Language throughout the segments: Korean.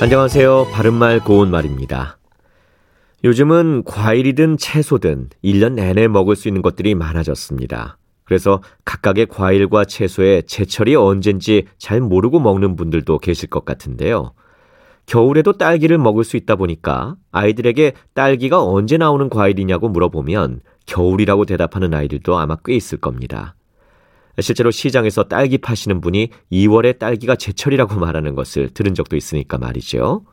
안녕하세요. 바른말 고운말입니다. 요즘은 과일이든 채소든 1년 내내 먹을 수 있는 것들이 많아졌습니다. 그래서 각각의 과일과 채소의 제철이 언젠지 잘 모르고 먹는 분들도 계실 것 같은데요. 겨울에도 딸기를 먹을 수 있다 보니까 아이들에게 딸기가 언제 나오는 과일이냐고 물어보면 겨울이라고 대답하는 아이들도 아마 꽤 있을 겁니다. 실제로 시장에서 딸기 파시는 분이 2월에 딸기가 제철이라고 말하는 것을 들은 적도 있으니까 말이죠.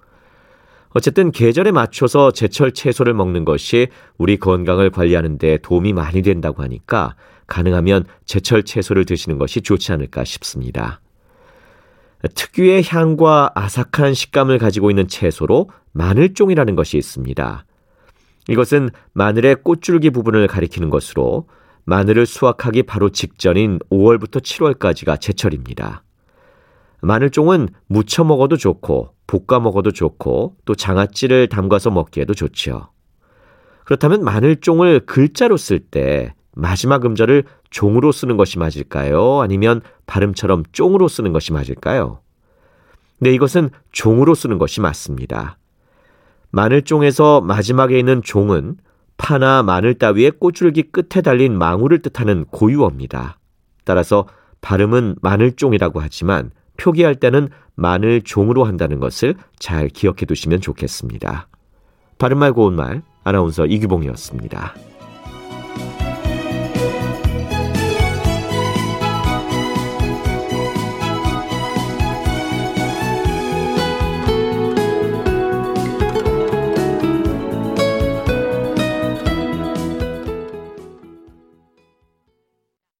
어쨌든 계절에 맞춰서 제철 채소를 먹는 것이 우리 건강을 관리하는 데 도움이 많이 된다고 하니까 가능하면 제철 채소를 드시는 것이 좋지 않을까 싶습니다. 특유의 향과 아삭한 식감을 가지고 있는 채소로 마늘종이라는 것이 있습니다. 이것은 마늘의 꽃줄기 부분을 가리키는 것으로 마늘을 수확하기 바로 직전인 5월부터 7월까지가 제철입니다. 마늘종은 무쳐 먹어도 좋고 볶아 먹어도 좋고 또 장아찌를 담가서 먹기에도 좋지요. 그렇다면 마늘종을 글자로 쓸 때 마지막 음절을 종으로 쓰는 것이 맞을까요? 아니면 발음처럼 쫑으로 쓰는 것이 맞을까요? 네, 이것은 종으로 쓰는 것이 맞습니다. 마늘종에서 마지막에 있는 종은 파나 마늘 따위의 꽃줄기 끝에 달린 망우를 뜻하는 고유어입니다. 따라서 발음은 마늘종이라고 하지만 표기할 때는 마늘종으로 한다는 것을 잘 기억해 두시면 좋겠습니다. 바른말 고운말 아나운서 이규봉이었습니다.